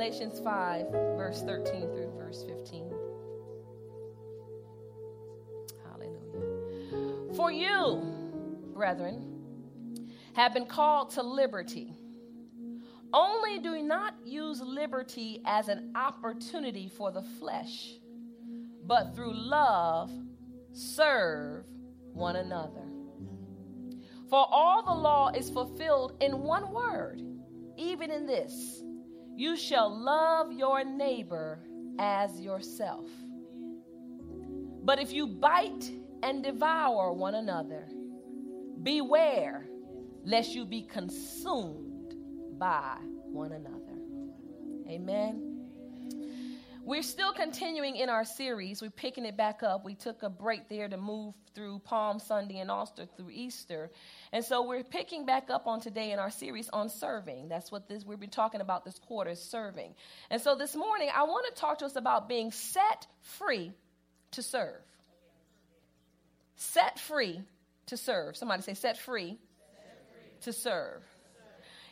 Galatians 5, verse 13 through verse 15. Hallelujah. For you, brethren, have been called to liberty. Only do not use liberty as an opportunity for the flesh, but through love serve one another. For all the law is fulfilled in one word, even in this you shall love your neighbor as yourself. But if you bite and devour one another, beware lest you be consumed by one another. Amen. We're still continuing in our series. We're picking it back up. We took a break there to move through Palm Sunday and also through Easter. And so we're picking back up on today in our series on serving. That's what this we've been talking about this quarter is serving. And so this morning I want to talk to us about being set free to serve. Set free to serve. Somebody say set free to serve.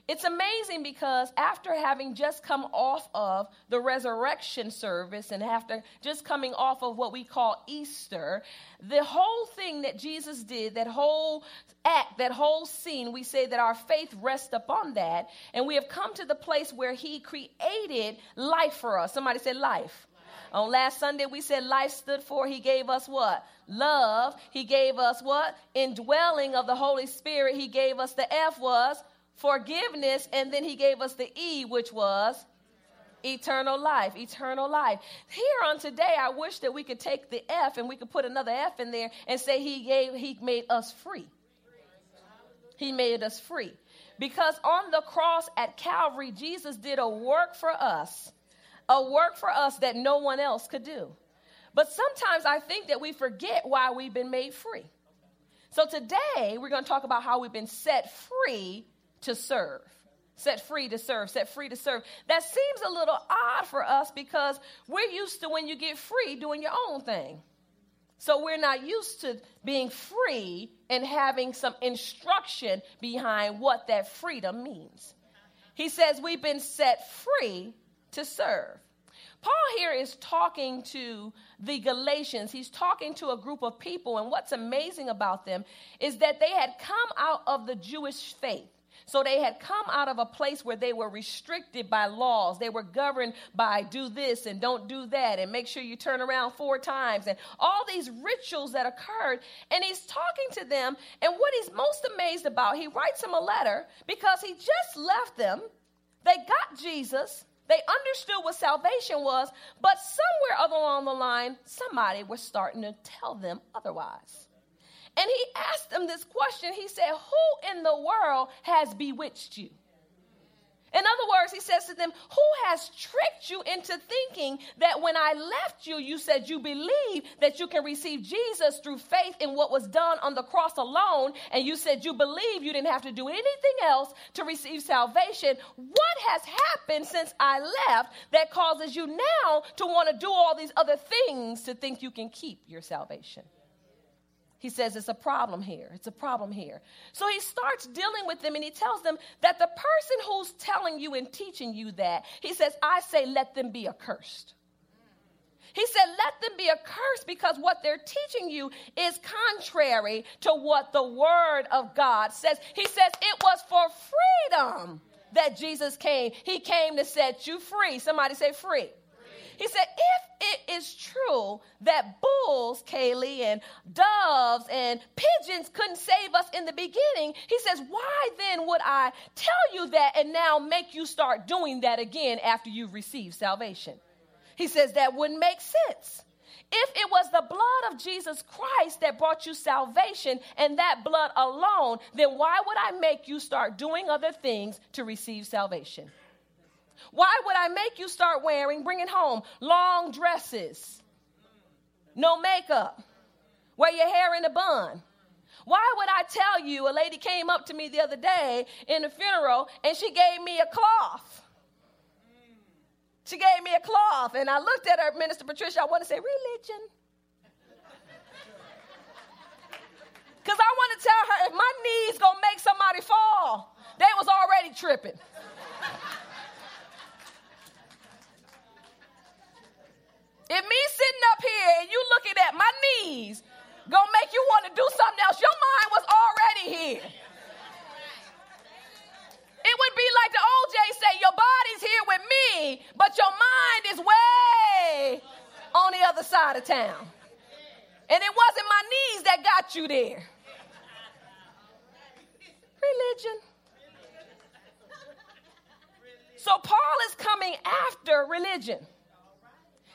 It's amazing because after having just come off of the resurrection service and after just coming off of what we call Easter, the whole thing that Jesus did, that whole act, that whole scene, we say that our faith rests upon that. And we have come to the place where He created life for us. Somebody said life. On last Sunday, we said life stood for He gave us what? Love. He gave us what? Indwelling of the Holy Spirit. He gave us the F was forgiveness, and then he gave us the E, which was eternal life eternal life. Here on today i wish that we could take the f and we could put another f in there and say he gave he made us free. He made us free. Because on the cross at calvary jesus did a work for us a work for us that no one else could do. But sometimes i think that we forget why we've been made free. So today we're going to talk about how we've been set free to serve. Set free to serve, set free to serve. That seems a little odd for us because we're used to when you get free doing your own thing. So we're not used to being free and having some instruction behind what that freedom means. He says we've been set free to serve. Paul here is talking to the Galatians. He's talking to a group of people, and what's amazing about them is that they had come out of the Jewish faith. So they had come out of a place where they were restricted by laws. They were governed by do this and don't do that and make sure you turn around four times and all these rituals that occurred. And he's talking to them. And what he's most amazed about, he writes them a letter because he just left them. They got Jesus. They understood what salvation was, but somewhere along the line, somebody was starting to tell them otherwise. And he asked them this question. He said, Who in the world has bewitched you? In other words, he says to them, Who has tricked you into thinking that when I left you, you said you believe that you can receive Jesus through faith in what was done on the cross alone, and you said you believe you didn't have to do anything else to receive salvation? What has happened since I left that causes you now to want to do all these other things to think you can keep your salvation? He says it's a problem here. It's a problem here. So he starts dealing with them and he tells them that the person who's telling you and teaching you that, he says, I say, let them be accursed. He said, let them be accursed because what they're teaching you is contrary to what the word of God says. He says, it was for freedom that Jesus came. He came to set you free. Somebody say free. He said, if is true that bulls, Kaylee, and doves and pigeons couldn't save us in the beginning, he says, why then would I tell you that and now make you start doing that again after you've received salvation? He says that wouldn't make sense. If it was the blood of Jesus Christ that brought you salvation and that blood alone, then why would I make you start doing other things to receive salvation? Why would I make you start wearing, bringing home long dresses, no makeup, wear your hair in a bun? Why would I tell you? A lady came up to me the other day in the funeral and she gave me a cloth. She gave me a cloth, and I looked at her, Minister Patricia. I want to say religion. Because I want to tell her if my knees gonna make somebody fall, they was already tripping. If me sitting up here and you looking at my knees gonna make you want to do something else, your mind was already here. It would be like the OJ say, Your body's here with me, but your mind is way on the other side of town. And it wasn't my knees that got you there. Religion. So Paul is coming after religion.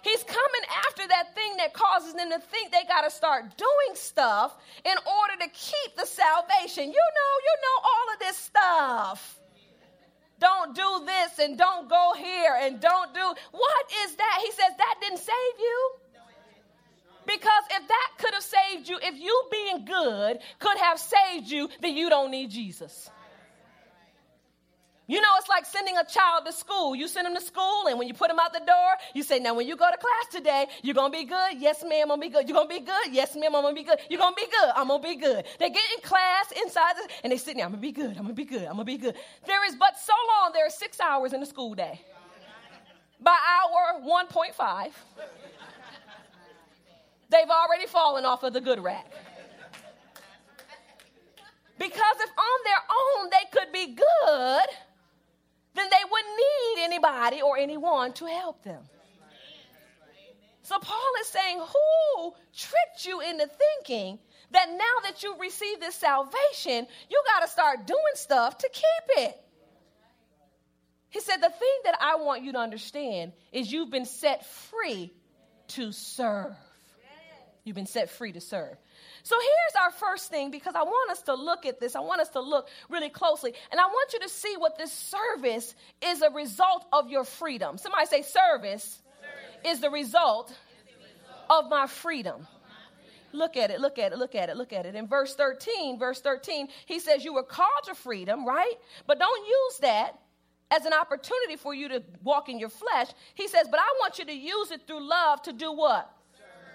He's coming after that thing that causes them to think they got to start doing stuff in order to keep the salvation. You know, you know all of this stuff don't do this and don't go here and don't do. What is that? He says that didn't save you. Because if that could have saved you, if you being good could have saved you, then you don't need Jesus. You know, it's like sending a child to school. You send them to school, and when you put them out the door, you say, Now, when you go to class today, you're going to be good? Yes, ma'am, I'm going to be good. You're going to be good? Yes, ma'am, I'm going to be good. You're going to be good? I'm going to be good. They get in class inside, the, and they sit there, I'm going to be good. I'm going to be good. I'm going to be good. There is but so long, there are six hours in the school day. By hour 1.5, they've already fallen off of the good rack. Because if on their own they could be good, then they wouldn't need anybody or anyone to help them. So Paul is saying, Who tricked you into thinking that now that you've received this salvation, you got to start doing stuff to keep it? He said, The thing that I want you to understand is you've been set free to serve. You've been set free to serve. So here's our first thing because I want us to look at this. I want us to look really closely. And I want you to see what this service is a result of your freedom. Somebody say, service, service. is the result, is the result of my freedom. Look at it, look at it, look at it, look at it. In verse 13, verse 13, he says, You were called to freedom, right? But don't use that as an opportunity for you to walk in your flesh. He says, But I want you to use it through love to do what?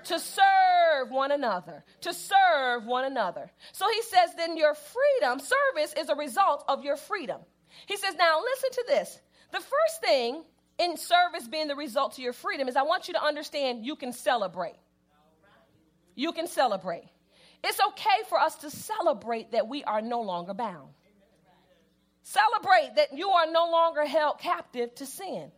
To serve one another, to serve one another. So he says, then your freedom, service is a result of your freedom. He says, now listen to this. The first thing in service being the result to your freedom is I want you to understand you can celebrate. You can celebrate. It's okay for us to celebrate that we are no longer bound. Celebrate that you are no longer held captive to sin.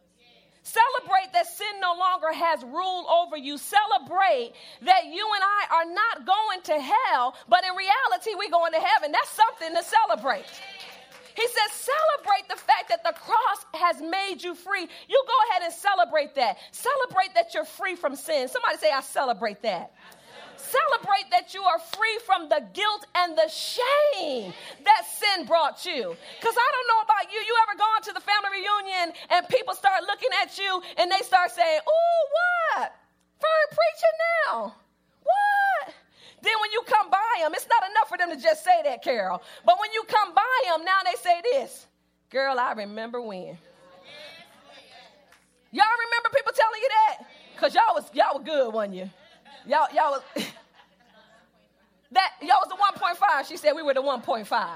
Celebrate that sin no longer has rule over you. Celebrate that you and I are not going to hell, but in reality, we're going to heaven. That's something to celebrate. He says, celebrate the fact that the cross has made you free. You go ahead and celebrate that. Celebrate that you're free from sin. Somebody say, I celebrate that. Celebrate that you are free from the guilt and the shame that sin brought you. Because I don't know about you. You ever gone to the family reunion and people start looking at you and they start saying, Oh, what? Fern preaching now. What? Then when you come by them, it's not enough for them to just say that, Carol. But when you come by them, now they say this. Girl, I remember when. Y'all remember people telling you that? Because y'all was y'all were good, wasn't you? Y'all, y'all was that y'all was the 1.5. She said we were the 1.5.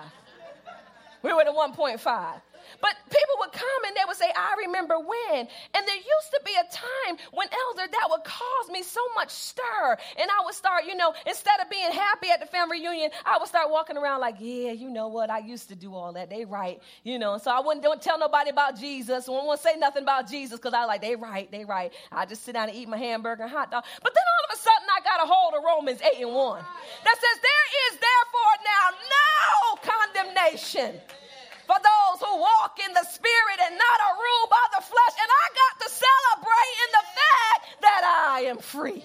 We were the 1.5. But people would come and they would say, I remember when. And there used to be a time when, Elder, that would cause me so much stir. And I would start, you know, instead of being happy at the family reunion, I would start walking around like, yeah, you know what? I used to do all that. They right, you know. So I wouldn't don't tell nobody about Jesus. I wouldn't say nothing about Jesus because I like, they right, they right. I just sit down and eat my hamburger and hot dog. But then all I got a hold of Romans 8 and 1 that says, there is therefore now no condemnation for those who walk in the spirit and not are ruled by the flesh. And I got to celebrate in the fact that I am free.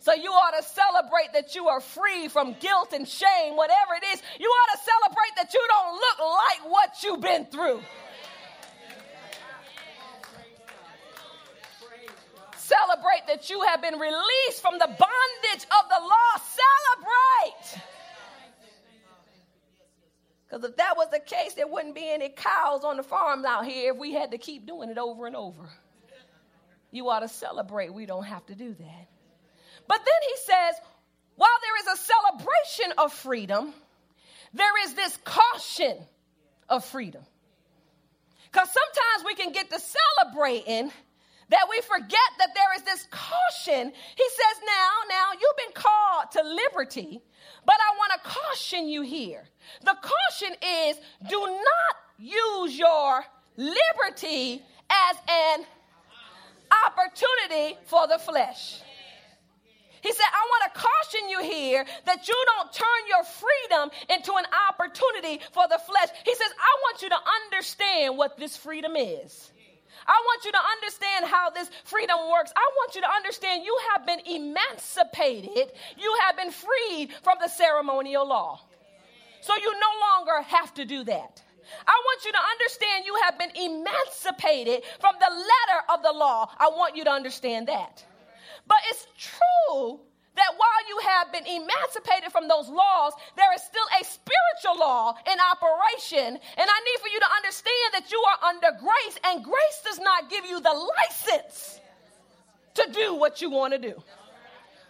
So you ought to celebrate that you are free from guilt and shame, whatever it is. You ought to celebrate that you don't look like what you've been through. Celebrate that you have been released from the bondage of the law. Celebrate. Because if that was the case, there wouldn't be any cows on the farms out here if we had to keep doing it over and over. You ought to celebrate. We don't have to do that. But then he says, while there is a celebration of freedom, there is this caution of freedom. Because sometimes we can get to celebrating that we forget that there is this caution. He says, now, now, you've been called to liberty, but I want to caution you here. The caution is do not use your liberty as an opportunity for the flesh. He said, I want to caution you here that you don't turn your freedom into an opportunity for the flesh. He says, I want you to understand what this freedom is. I want you to understand how this freedom works. I want you to understand you have been emancipated, you have been freed from the ceremonial law. So you no longer have to do that. I want you to understand you have been emancipated from the letter of the law. I want you to understand that. But it's true that while you have been emancipated from those laws, there is still a spiritual law in operation. And I need for you to understand that you are under grace, and grace does not give you the license to do what you want to do.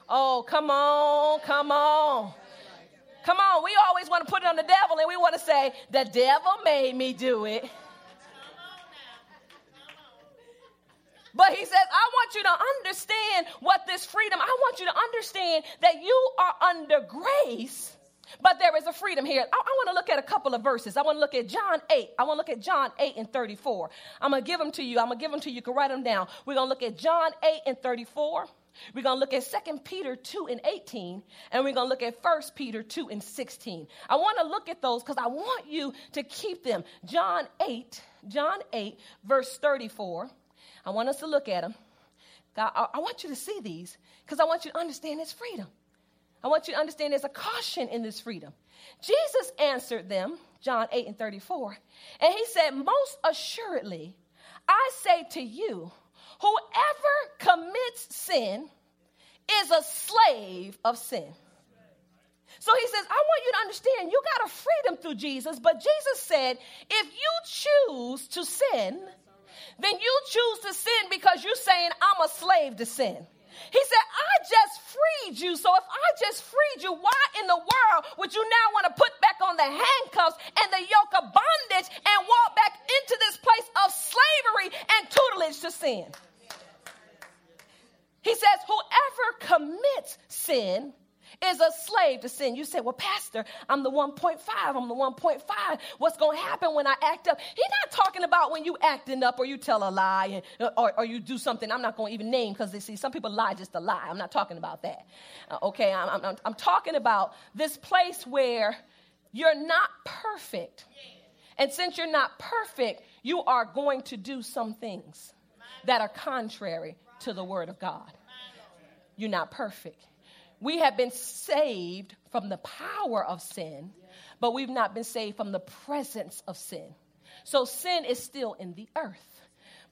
Oh, come on, come on. Come on, we always want to put it on the devil and we want to say, the devil made me do it. But he says, I want you to understand what this freedom, I want you to understand that you are under grace. But there is a freedom here. I, I want to look at a couple of verses. I want to look at John 8. I want to look at John 8 and 34. I'm going to give them to you. I'm going to give them to you. You can write them down. We're going to look at John 8 and 34. We're going to look at 2 Peter 2 and 18, and we're going to look at 1 Peter 2 and 16. I want to look at those because I want you to keep them. John 8, John 8, verse 34. I want us to look at them. God, I, I want you to see these because I want you to understand this freedom. I want you to understand there's a caution in this freedom. Jesus answered them, John 8 and 34, and he said, Most assuredly, I say to you, whoever commits sin is a slave of sin. So he says, I want you to understand you got a freedom through Jesus, but Jesus said, if you choose to sin, then you choose to sin because you're saying, I'm a slave to sin. He said, I just freed you. So if I just freed you, why in the world would you now want to put back on the handcuffs and the yoke of bondage and walk back into this place of slavery and tutelage to sin? He says, whoever commits sin is a slave to sin. You say, well, Pastor, I'm the 1.5. I'm the 1.5. What's going to happen when I act up? He's not talking about when you acting up or you tell a lie and, or, or you do something I'm not going to even name because they see some people lie just to lie. I'm not talking about that. Uh, okay, I'm, I'm, I'm talking about this place where you're not perfect. And since you're not perfect, you are going to do some things that are contrary to the word of God. You're not perfect. We have been saved from the power of sin, but we've not been saved from the presence of sin. So sin is still in the earth.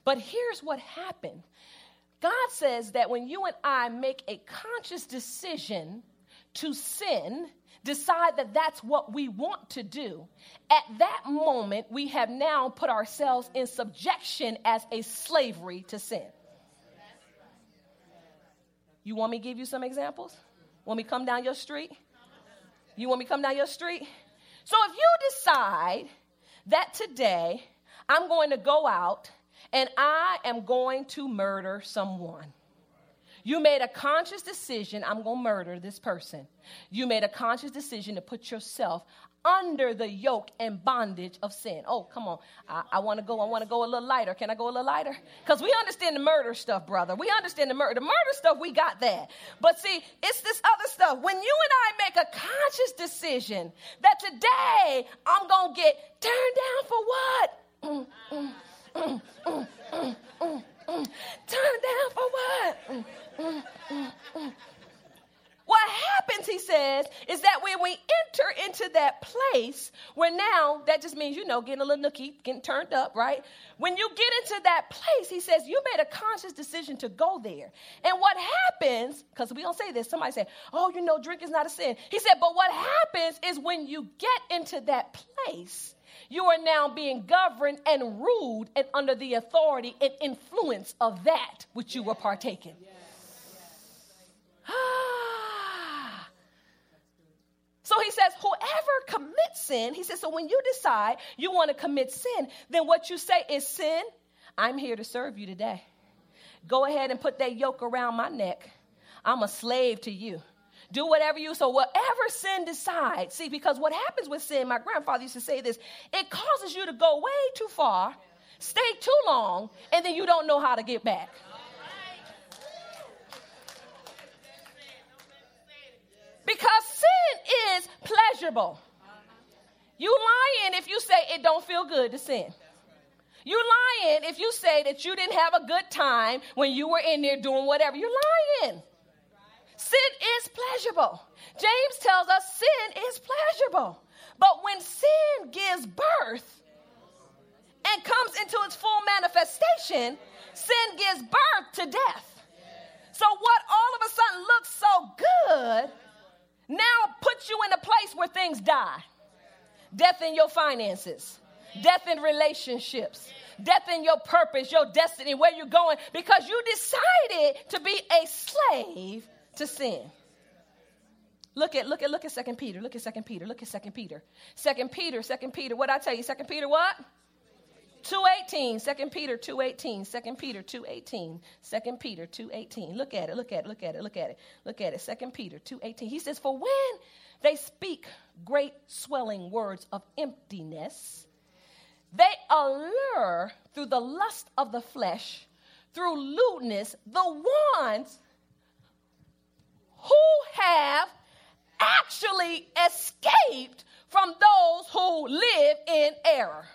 But here's what happened God says that when you and I make a conscious decision to sin, decide that that's what we want to do, at that moment, we have now put ourselves in subjection as a slavery to sin. You want me to give you some examples? Want me come down your street? You want me come down your street? So if you decide that today I'm going to go out and I am going to murder someone. You made a conscious decision, I'm going to murder this person. You made a conscious decision to put yourself under the yoke and bondage of sin. Oh, come on. I, I want to go. I want to go a little lighter. Can I go a little lighter? Because we understand the murder stuff, brother. We understand the murder. The murder stuff, we got that. But see, it's this other stuff. When you and I make a conscious decision that today I'm going to get turned down for what? Mm, mm, mm, mm, mm, mm, mm. Turned down for what? What happens, he says, is that when we enter into that place where now that just means, you know, getting a little nookie, getting turned up, right? When you get into that place, he says, you made a conscious decision to go there. And what happens, because we don't say this, somebody said, oh, you know, drink is not a sin. He said, but what happens is when you get into that place, you are now being governed and ruled and under the authority and influence of that which you were partaking. So he says, whoever commits sin, he says, so when you decide you want to commit sin, then what you say is sin. I'm here to serve you today. Go ahead and put that yoke around my neck. I'm a slave to you. Do whatever you so whatever sin decides. See, because what happens with sin, my grandfather used to say this, it causes you to go way too far, stay too long, and then you don't know how to get back. Because sin is pleasurable. You lying if you say it don't feel good to sin. You lying if you say that you didn't have a good time when you were in there doing whatever. You're lying. Sin is pleasurable. James tells us sin is pleasurable. But when sin gives birth and comes into its full manifestation, sin gives birth to death. So, what all of a sudden looks so good now puts you in a place where things die death in your finances, death in relationships, death in your purpose, your destiny, where you're going, because you decided to be a slave to sin. Look at look at look at Second Peter. Look at Second Peter. Look at Second Peter. Second Peter. Second Peter. What I tell you? Second Peter. What? 218 2 peter 218 2 peter 218 2 peter 218 look at it look at it look at it look at it look at it. 2 peter 218 he says for when they speak great swelling words of emptiness they allure through the lust of the flesh through lewdness the ones who have actually escaped from those who live in error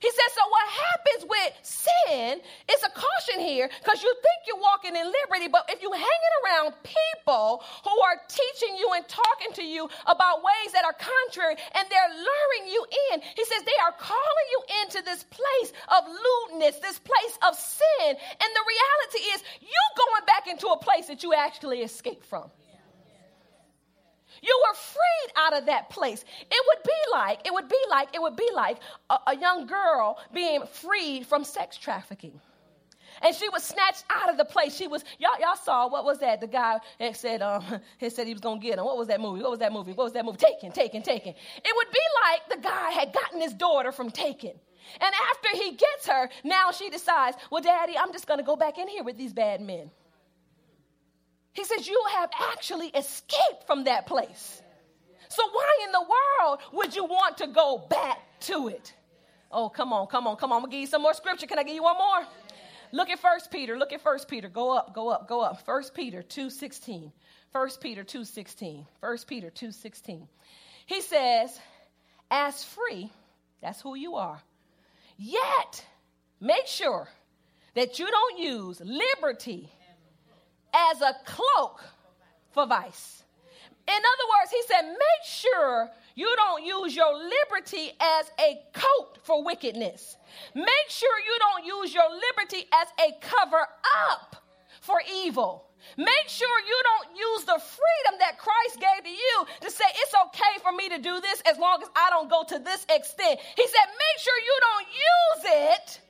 he says, so what happens with sin is a caution here because you think you're walking in liberty, but if you're hanging around people who are teaching you and talking to you about ways that are contrary and they're luring you in, he says they are calling you into this place of lewdness, this place of sin. And the reality is you're going back into a place that you actually escaped from. You were freed out of that place. It would be like, it would be like, it would be like a, a young girl being freed from sex trafficking. And she was snatched out of the place. She was, y'all, y'all saw, what was that? The guy said, um, he said he was to get him. What was that movie? What was that movie? What was that movie? Taken, taken, taken. It would be like the guy had gotten his daughter from taken. And after he gets her, now she decides, well, daddy, I'm just to go back in here with these bad men. He says, You have actually escaped from that place. So, why in the world would you want to go back to it? Oh, come on, come on, come on. I'm gonna give you some more scripture. Can I give you one more? Look at First Peter. Look at First Peter. Go up, go up, go up. First Peter 2:16. First Peter 2:16. First Peter 2:16. He says, as free, that's who you are. Yet, make sure that you don't use liberty as a cloak for vice. In other words, he said, make sure you don't use your liberty as a coat for wickedness. Make sure you don't use your liberty as a cover up for evil. Make sure you don't use the freedom that Christ gave to you to say, it's okay for me to do this as long as I don't go to this extent. He said, make sure you don't use it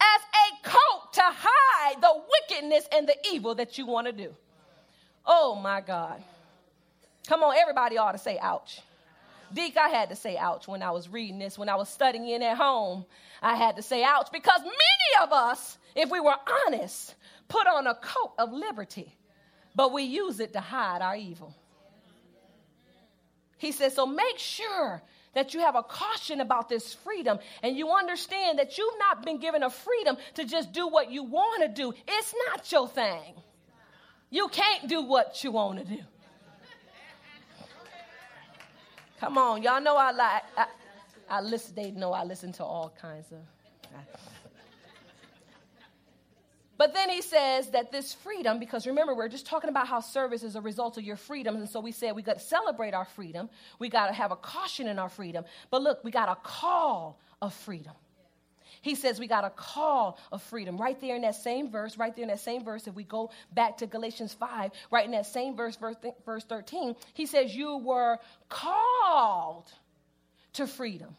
as a coat to hide the wickedness and the evil that you want to do. Oh my God. Come on, everybody ought to say ouch. Deke, I had to say ouch when I was reading this, when I was studying at home. I had to say ouch because many of us, if we were honest, put on a coat of liberty, but we use it to hide our evil. He says, so make sure that you have a caution about this freedom and you understand that you've not been given a freedom to just do what you want to do. It's not your thing. You can't do what you want to do. Come on, y'all know I like I, I listen. They know I listen to all kinds of. But then he says that this freedom, because remember, we're just talking about how service is a result of your freedom. And so we said we got to celebrate our freedom. We got to have a caution in our freedom. But look, we got a call of freedom. He says we got a call of freedom. Right there in that same verse, right there in that same verse, if we go back to Galatians 5, right in that same verse, verse, verse 13, he says, You were called to freedom.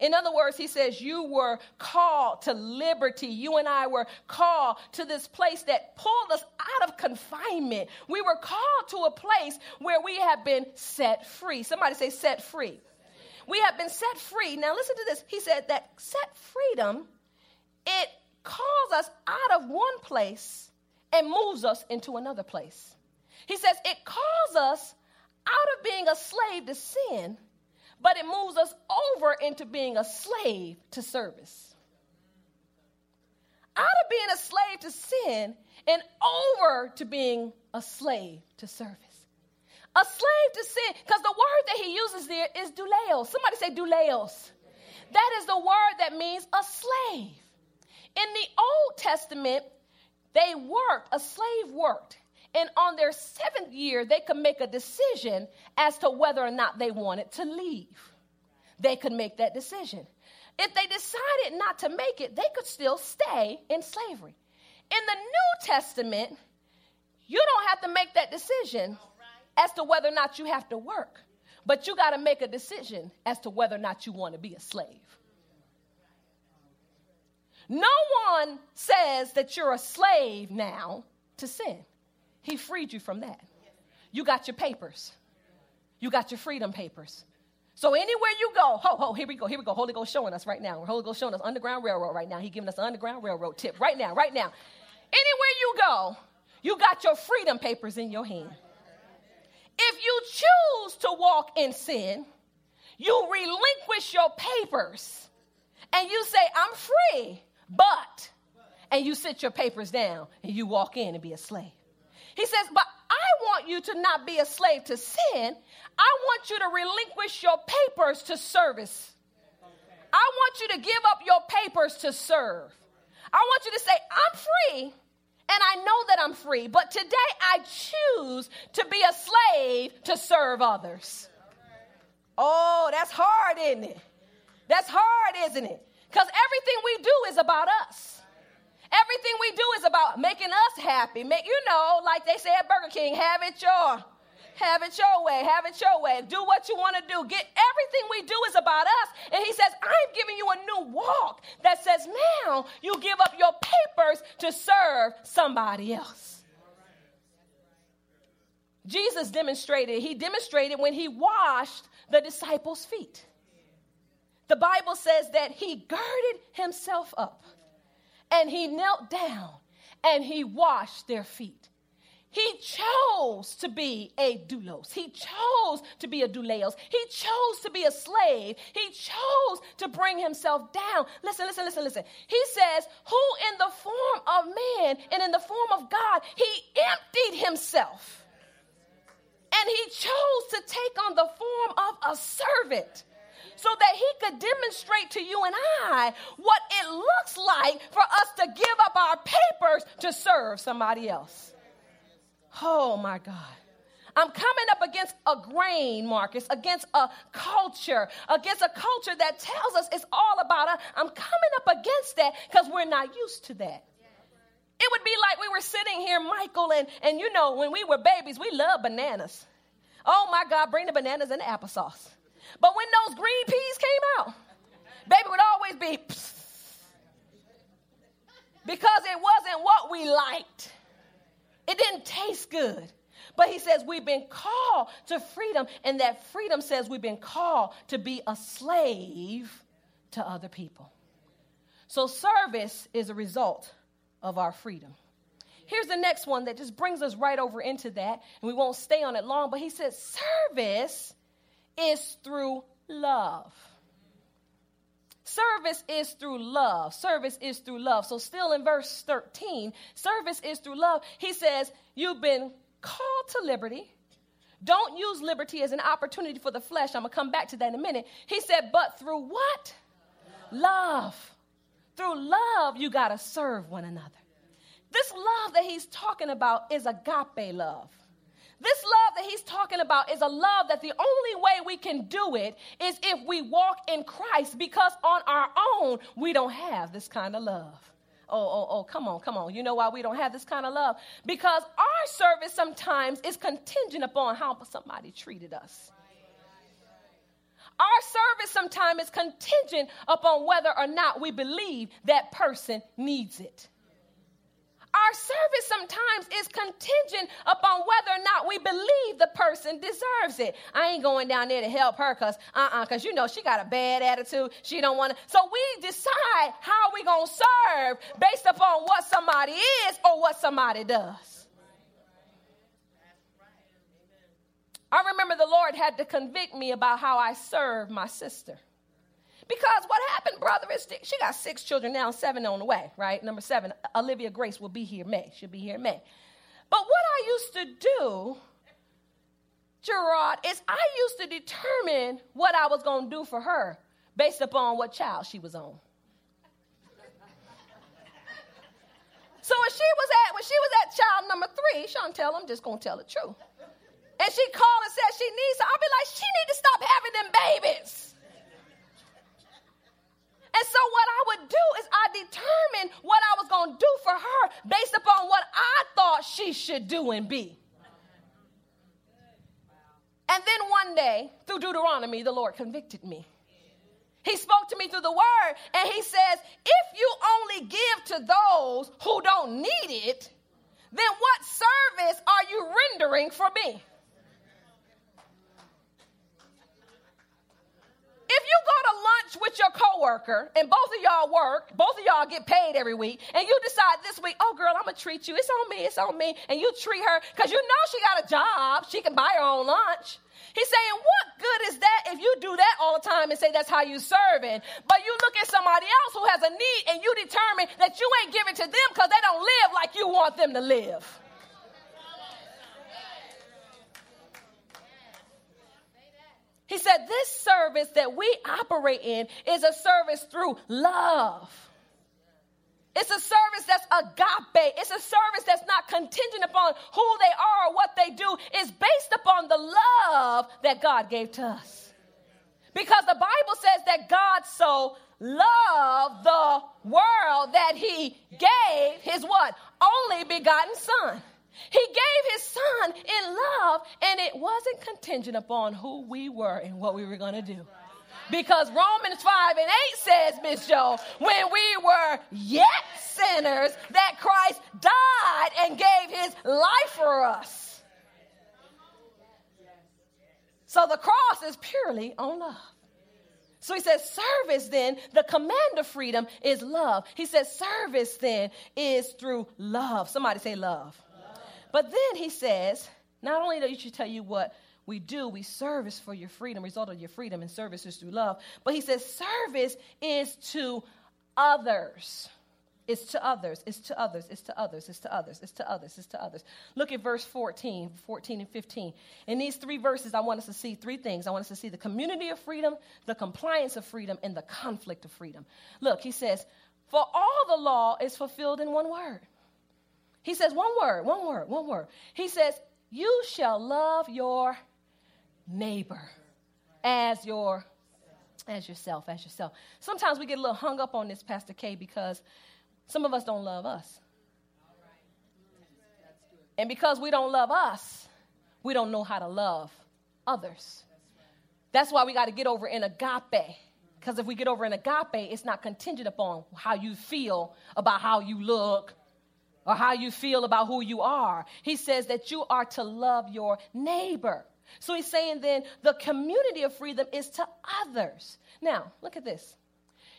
In other words, he says, You were called to liberty. You and I were called to this place that pulled us out of confinement. We were called to a place where we have been set free. Somebody say, set free. We have been set free. Now, listen to this. He said that set freedom, it calls us out of one place and moves us into another place. He says it calls us out of being a slave to sin but it moves us over into being a slave to service. Out of being a slave to sin and over to being a slave to service. A slave to sin, because the word that he uses there is douleos. Somebody say douleos. That is the word that means a slave. In the Old Testament, they worked, a slave worked. And on their seventh year, they could make a decision as to whether or not they wanted to leave. They could make that decision. If they decided not to make it, they could still stay in slavery. In the New Testament, you don't have to make that decision as to whether or not you have to work, but you got to make a decision as to whether or not you want to be a slave. No one says that you're a slave now to sin. He freed you from that. You got your papers. You got your freedom papers. So anywhere you go, ho, ho, here we go, here we go. Holy Ghost showing us right now. Holy Ghost showing us Underground Railroad right now. He giving us an Underground Railroad tip right now, right now. Anywhere you go, you got your freedom papers in your hand. If you choose to walk in sin, you relinquish your papers and you say, I'm free, but, and you sit your papers down and you walk in and be a slave. He says, But I want you to not be a slave to sin. I want you to relinquish your papers to service. I want you to give up your papers to serve. I want you to say, I'm free and I know that I'm free, but today I choose to be a slave to serve others. Oh, that's hard, isn't it? That's hard, isn't it? Because everything we do is about us. Everything we do is about making us happy. Make, you know, like they say at Burger King, have it your have it your way, have it your way. Do what you want to do. Get everything we do is about us. And he says, I'm giving you a new walk that says now you give up your papers to serve somebody else. Jesus demonstrated, he demonstrated when he washed the disciples' feet. The Bible says that he girded himself up and he knelt down and he washed their feet. He chose to be a doulos. He chose to be a douleos. He chose to be a slave. He chose to bring himself down. Listen, listen, listen, listen. He says, Who in the form of man and in the form of God, he emptied himself. And he chose to take on the form of a servant so that he could demonstrate to you and I what it looks like for us to give up our papers to serve somebody else. Oh my God. I'm coming up against a grain, Marcus, against a culture, against a culture that tells us it's all about us. I'm coming up against that because we're not used to that. It would be like we were sitting here, Michael, and, and you know, when we were babies, we loved bananas. Oh my God, bring the bananas and the applesauce. But when those green peas came out, baby would always be because it wasn't what we liked. It didn't taste good. But he says we've been called to freedom, and that freedom says we've been called to be a slave to other people. So, service is a result of our freedom. Here's the next one that just brings us right over into that, and we won't stay on it long, but he says, Service is through love. Service is through love. Service is through love. So, still in verse 13, service is through love. He says, You've been called to liberty. Don't use liberty as an opportunity for the flesh. I'm going to come back to that in a minute. He said, But through what? Love. Through love, you got to serve one another. This love that he's talking about is agape love. This love that he's talking about is a love that the only way we can do it is if we walk in Christ because on our own we don't have this kind of love. Oh, oh, oh, come on, come on. You know why we don't have this kind of love? Because our service sometimes is contingent upon how somebody treated us. Our service sometimes is contingent upon whether or not we believe that person needs it. Our service sometimes is contingent upon whether or not we believe the person deserves it. I ain't going down there to help her because uh-uh, because you know she got a bad attitude. She don't want to. So we decide how we gonna serve based upon what somebody is or what somebody does. I remember the Lord had to convict me about how I serve my sister. Because what happened, brother, is she got six children now, seven on the way, right? Number seven, Olivia Grace will be here May. She'll be here May. But what I used to do, Gerard, is I used to determine what I was going to do for her based upon what child she was on. So when she was at when she was at child number three, Chantel, I'm just gonna tell the truth. And she called and said she needs, I'll be like, she need to stop having them babies. And so what I would do is I determined what I was going to do for her based upon what I thought she should do and be. And then one day, through Deuteronomy, the Lord convicted me. He spoke to me through the word, and he says, If you only give to those who don't need it, then what service are you rendering for me? If you go to lunch with your coworker and both of y'all work, both of y'all get paid every week, and you decide this week, oh girl, I'm gonna treat you. It's on me, it's on me, and you treat her because you know she got a job, she can buy her own lunch. He's saying, what good is that if you do that all the time and say that's how you serving? But you look at somebody else who has a need and you determine that you ain't giving to them because they don't live like you want them to live. He said, This service that we operate in is a service through love. It's a service that's agape. It's a service that's not contingent upon who they are or what they do. It's based upon the love that God gave to us. Because the Bible says that God so loved the world that he gave his what? Only begotten son. He gave his son in love, and it wasn't contingent upon who we were and what we were going to do. Because Romans 5 and 8 says, Miss Joe, when we were yet sinners, that Christ died and gave his life for us. So the cross is purely on love. So he says, service then, the command of freedom is love. He says, service then is through love. Somebody say love. But then he says, not only does he tell you what we do, we service for your freedom, result of your freedom, and service is through love. But he says, service is to others. It's to others, it's to others, it's to others, it's to others, it's to others, it's to others. Look at verse 14, 14 and 15. In these three verses, I want us to see three things. I want us to see the community of freedom, the compliance of freedom, and the conflict of freedom. Look, he says, For all the law is fulfilled in one word he says one word, one word, one word. He says, You shall love your neighbor as your as yourself, as yourself. Sometimes we get a little hung up on this, Pastor K, because some of us don't love us. And because we don't love us, we don't know how to love others. That's why we got to get over in agape. Because if we get over in agape, it's not contingent upon how you feel about how you look, or how you feel about who you are. He says that you are to love your neighbor. So he's saying then the community of freedom is to others. Now, look at this.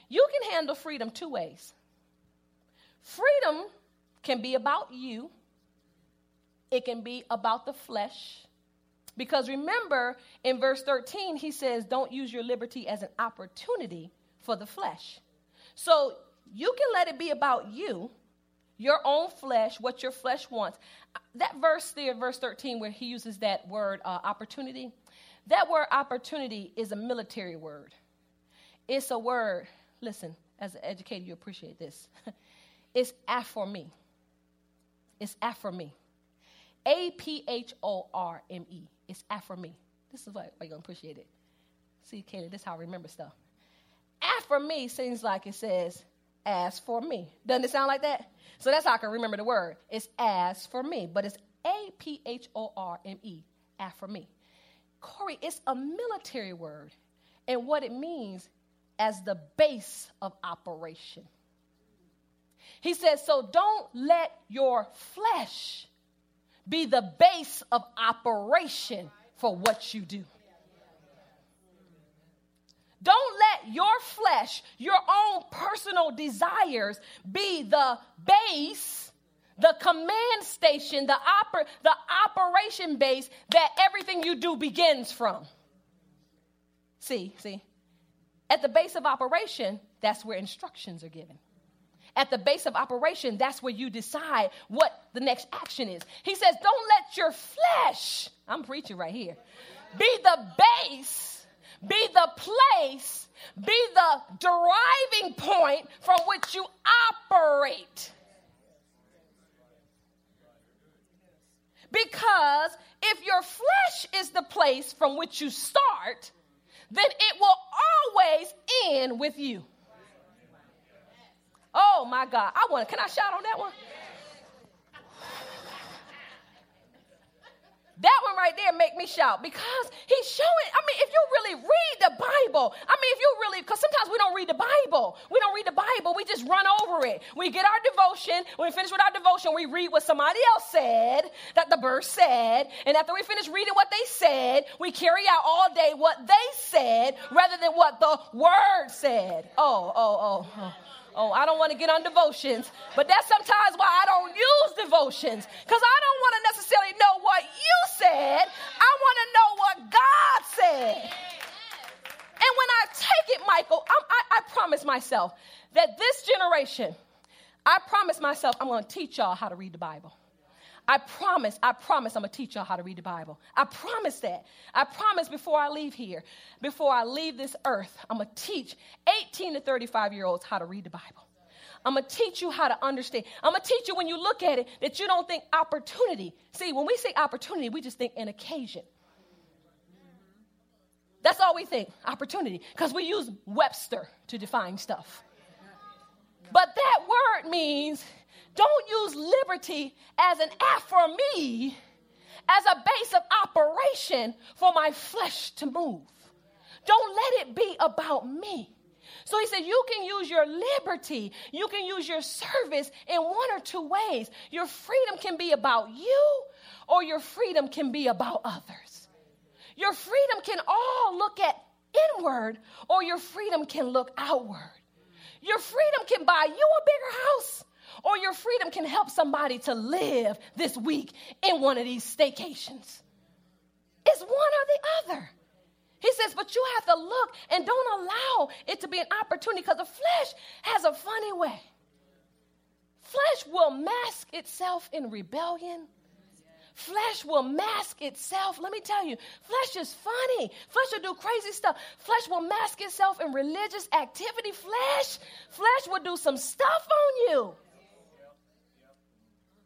You can handle freedom two ways. Freedom can be about you, it can be about the flesh. Because remember, in verse 13, he says, Don't use your liberty as an opportunity for the flesh. So you can let it be about you, your own flesh, what your flesh wants. That verse there, verse 13, where he uses that word uh, opportunity, that word opportunity is a military word. It's a word, listen, as an educator, you appreciate this. it's for me. It's aphorme. A P H O R M E. It's aphorme. This is why, why you're going to appreciate it. See, Katie, this is how I remember stuff. Aphorme seems like it says, as for me. Doesn't it sound like that? So that's how I can remember the word. It's as for me, but it's A P H O R M E, as for me. Corey, it's a military word. And what it means as the base of operation. He says, so don't let your flesh be the base of operation for what you do. Don't your flesh, your own personal desires, be the base, the command station, the, oper- the operation base that everything you do begins from. See, see. At the base of operation, that's where instructions are given. At the base of operation, that's where you decide what the next action is. He says, Don't let your flesh, I'm preaching right here, be the base be the place, be the deriving point from which you operate. Because if your flesh is the place from which you start, then it will always end with you. Oh my God. I want can I shout on that one? That one right there make me shout because he's showing. I mean, if you really read the Bible, I mean, if you really, because sometimes we don't read the Bible. We don't read the Bible. We just run over it. We get our devotion. When we finish with our devotion, we read what somebody else said, that the verse said. And after we finish reading what they said, we carry out all day what they said rather than what the word said. Oh, oh, oh, oh. Oh, I don't want to get on devotions, but that's sometimes why I don't use devotions because I don't want to necessarily know what you said. I want to know what God said. And when I take it, Michael, I, I, promise myself that this generation, I promise myself I'm going to teach y'all how to read the Bible. I promise, I promise I'm to teach y'all how to read the Bible. I promise that. I promise before I leave here, before I leave this earth, I'm to teach 18 to 35 year olds how to read the Bible. I'm to teach you how to understand. I'm to teach you when you look at it that you don't think opportunity. See, when we say opportunity, we just think an occasion. That's all we think, opportunity, because we use Webster to define stuff. But that word means don't use liberty as an for me, as a base of operation for my flesh to move. Don't let it be about me. So he said, You can use your liberty, you can use your service in one or two ways. Your freedom can be about you, or your freedom can be about others. Your freedom can all look at inward, or your freedom can look outward. Your freedom can buy you a bigger house, or your freedom can help somebody to live this week in one of these staycations. It's one or the other. He says, but you have to look and don't allow it to be an opportunity because the flesh has a funny way. Flesh will mask itself in rebellion. Flesh will mask itself. Let me tell you, flesh is funny. Flesh will do crazy stuff. Flesh will mask itself in religious activity. Flesh, flesh will do some stuff on you.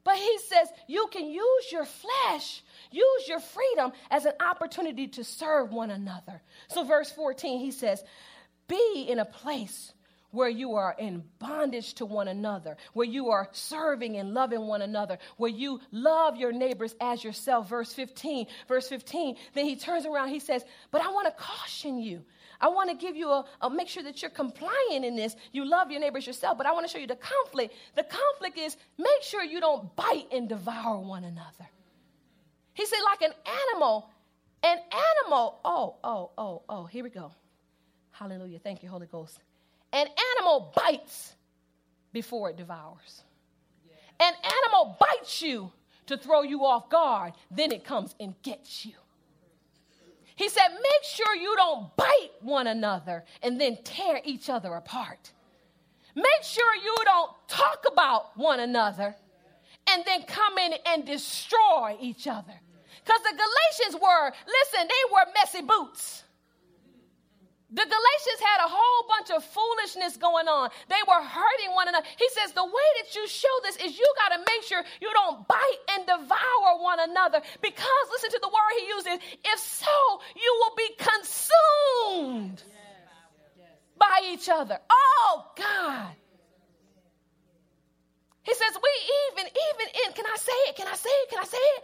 But he says you can use your flesh, use your freedom as an opportunity to serve one another. So, verse 14, he says, Be in a place where you are in bondage to one another, where you are serving and loving one another, where you love your neighbors as yourself. Verse 15, verse 15, then he turns around, he says, But I want to caution you. I want to give you a, a, make sure that you're compliant in this. You love your neighbors yourself, but I want to show you the conflict. The conflict is make sure you don't bite and devour one another. He said, like an animal, an animal, oh, oh, oh, oh, here we go. Hallelujah. Thank you, Holy Ghost. An animal bites before it devours. An animal bites you to throw you off guard, then it comes and gets you. He said, make sure you don't bite one another and then tear each other apart. Make sure you don't talk about one another and then come in and destroy each other. Because the Galatians were, listen, they were messy boots. The Galatians had a whole bunch of foolishness going on. They were hurting one another. He says, The way that you show this is you got to make sure you don't bite and devour one another. Because, listen to the word he uses, if so, you will be consumed by each other. Oh, God. He says, We even, even in, can I say it? Can I say it? Can I say it?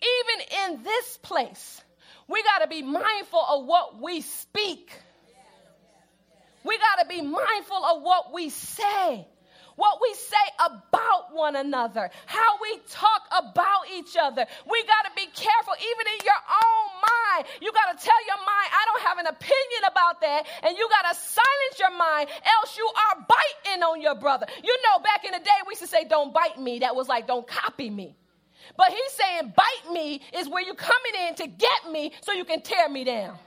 Even in this place, we got to be mindful of what we speak. We got to be mindful of what we say, what we say about one another, how we talk about each other. We got to be careful, even in your own mind. You got to tell your mind, I don't have an opinion about that. And you got to silence your mind, else you are biting on your brother. You know, back in the day, we used to say, Don't bite me. That was like, Don't copy me. But he's saying, Bite me is where you're coming in to get me so you can tear me down.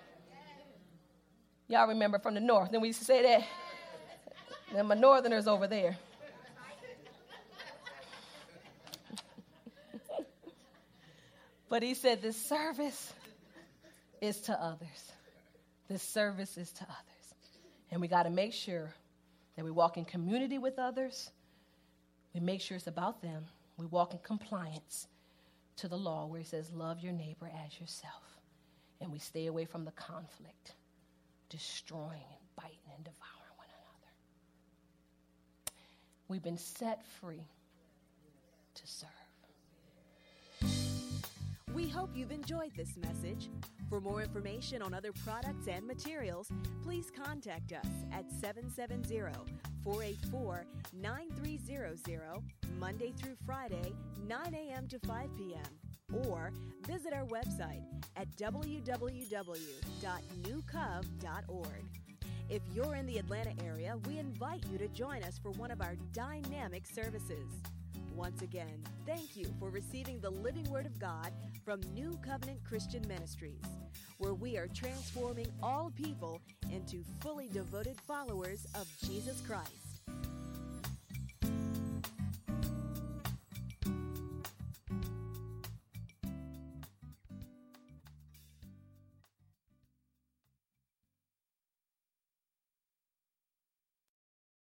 Y'all remember from the north. Then we used to say that. Then my northerners over there. but he said, This service is to others. This service is to others. And we got to make sure that we walk in community with others. We make sure it's about them. We walk in compliance to the law where he says, Love your neighbor as yourself. And we stay away from the conflict destroying and biting and devouring one another. We've been set free to serve. We hope you've enjoyed this message. For more information on other products and materials, please contact us at 770 484 9300, Monday through Friday, 9 a.m. to 5 p.m or visit our website at www.newcov.org. If you're in the Atlanta area, we invite you to join us for one of our dynamic services. Once again, thank you for receiving the living word of God from New Covenant Christian Ministries, where we are transforming all people into fully devoted followers of Jesus Christ.